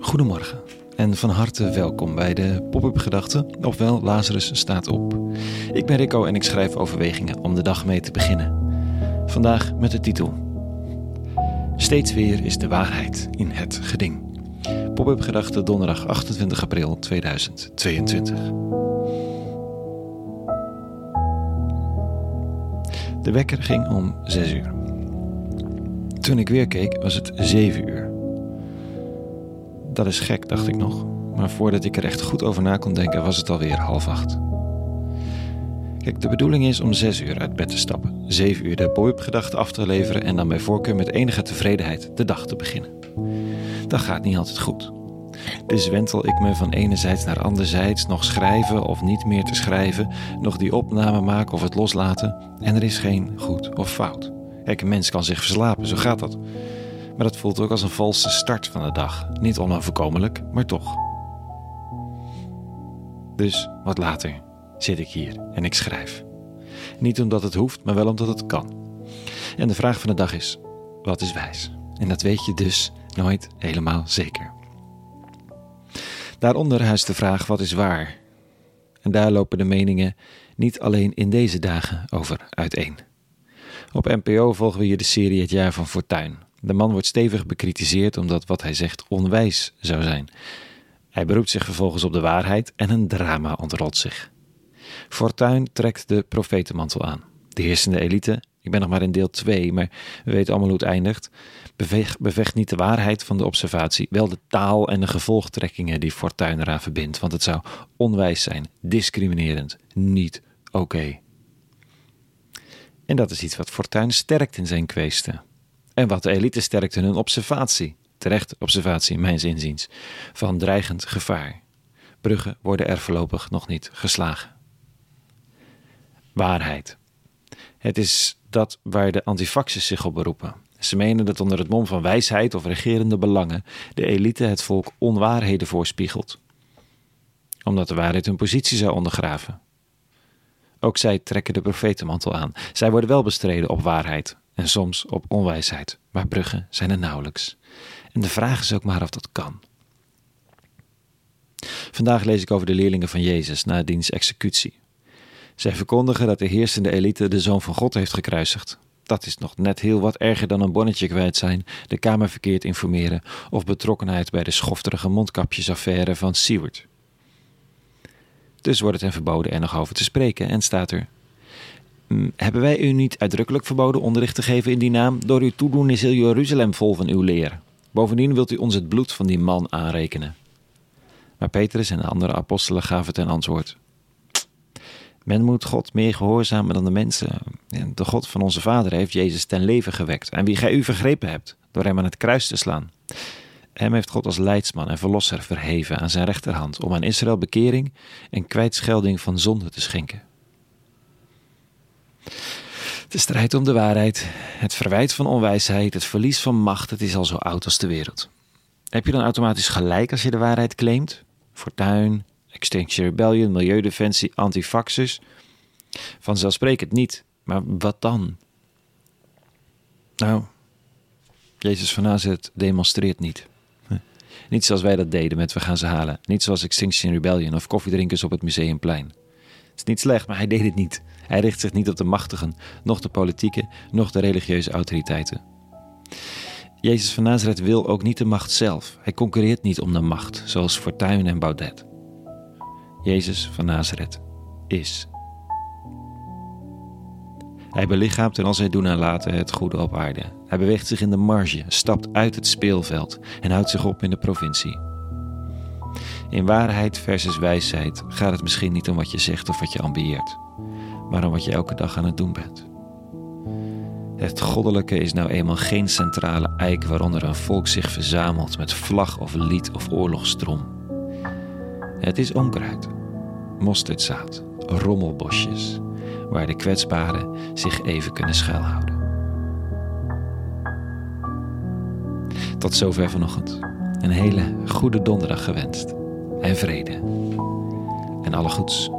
Goedemorgen en van harte welkom bij de Pop-up Gedachten, ofwel Lazarus staat op. Ik ben Rico en ik schrijf overwegingen om de dag mee te beginnen. Vandaag met de titel Steeds weer is de waarheid in het geding. Pop-up Gedachten donderdag 28 april 2022. De wekker ging om 6 uur. Toen ik weer keek was het 7 uur. Dat is gek, dacht ik nog. Maar voordat ik er echt goed over na kon denken, was het alweer half acht. Kijk, de bedoeling is om zes uur uit bed te stappen, zeven uur de boy gedachten af te leveren en dan bij voorkeur met enige tevredenheid de dag te beginnen. Dat gaat niet altijd goed. Dus wentel ik me van enerzijds naar anderzijds, nog schrijven of niet meer te schrijven, nog die opname maken of het loslaten, en er is geen goed of fout. Kijk, een mens kan zich verslapen, zo gaat dat. Maar dat voelt ook als een valse start van de dag. Niet onoverkomelijk, maar toch. Dus wat later zit ik hier en ik schrijf. Niet omdat het hoeft, maar wel omdat het kan. En de vraag van de dag is: wat is wijs? En dat weet je dus nooit helemaal zeker. Daaronder huist de vraag: wat is waar? En daar lopen de meningen niet alleen in deze dagen over uiteen. Op NPO volgen we hier de serie Het jaar van Fortuin. De man wordt stevig bekritiseerd omdat wat hij zegt onwijs zou zijn. Hij beroept zich vervolgens op de waarheid en een drama ontrolt zich. Fortuin trekt de profetenmantel aan. De heersende elite, ik ben nog maar in deel 2, maar we weten allemaal hoe het eindigt, bevecht, niet de waarheid van de observatie, wel de taal en de gevolgtrekkingen die Fortuin eraan verbindt, want het zou onwijs zijn, discriminerend, niet oké. En dat is iets wat Fortuin sterkt in zijn kweesten. En wat de elite sterkt in hun observatie, terecht observatie, mijns inziens, van dreigend gevaar. Bruggen worden er voorlopig nog niet geslagen. Waarheid. Het is dat waar de antifaxers zich op beroepen. Ze menen dat onder het mom van wijsheid of regerende belangen de elite het volk onwaarheden voorspiegelt. Omdat de waarheid hun positie zou ondergraven. Ook zij trekken de profetenmantel aan. Zij worden wel bestreden op waarheid, en soms op onwijsheid, maar bruggen zijn er nauwelijks. En de vraag is ook maar of dat kan. Vandaag lees ik over de leerlingen van Jezus na diens executie. Zij verkondigen dat de heersende elite de Zoon van God heeft gekruisigd. Dat is nog net heel wat erger dan een bonnetje kwijt zijn, de Kamer verkeerd informeren of betrokkenheid bij de schofterige mondkapjesaffaire van Seward. Dus wordt het hen verboden er nog over te spreken en staat er: hebben wij u niet uitdrukkelijk verboden onderricht te geven in die naam? Door uw toedoen is heel Jeruzalem vol van uw leer. Bovendien wilt u ons het bloed van die man aanrekenen. Maar Petrus en de andere apostelen gaven ten antwoord. Men moet God meer gehoorzamen dan de mensen. De God van onze vader heeft Jezus ten leven gewekt, en wie gij u vergrepen hebt, door hem aan het kruis te slaan. Hem heeft God als leidsman en verlosser verheven aan zijn rechterhand, om aan Israël bekering en kwijtschelding van zonde te schenken. De strijd om de waarheid, het verwijt van onwijsheid, het verlies van macht, het is al zo oud als de wereld. Heb je dan automatisch gelijk als je de waarheid claimt? Fortuin, Extinction Rebellion, Milieudefensie, antifaxers? Vanzelfsprekend niet, maar wat dan? Nou, Jezus van Nazareth demonstreert niet. Niet zoals wij dat deden met We gaan ze halen. Niet zoals Extinction Rebellion of koffiedrinkers op het Museumplein. Het is niet slecht, maar hij deed het niet. Hij richt zich niet op de machtigen, noch de politieke, noch de religieuze autoriteiten. Jezus van Nazareth wil ook niet de macht zelf. Hij concurreert niet om de macht, zoals Fortuyn en Baudet. Jezus van Nazareth is. Hij belichaamt en als hij doen en laten het goede op aarde. Hij beweegt zich in de marge, stapt uit het speelveld en houdt zich op in de provincie. In waarheid versus wijsheid gaat het misschien niet om wat je zegt of wat je ambieert maar om wat je elke dag aan het doen bent. Het goddelijke is nou eenmaal geen centrale eik waaronder een volk zich verzamelt met vlag of lied of oorlogstrom. Het is onkruid, mosterdzaad, rommelbosjes, waar de kwetsbaren zich even kunnen schuilhouden. Tot zover vanochtend. Een hele goede donderdag gewenst. En vrede. En alle goeds.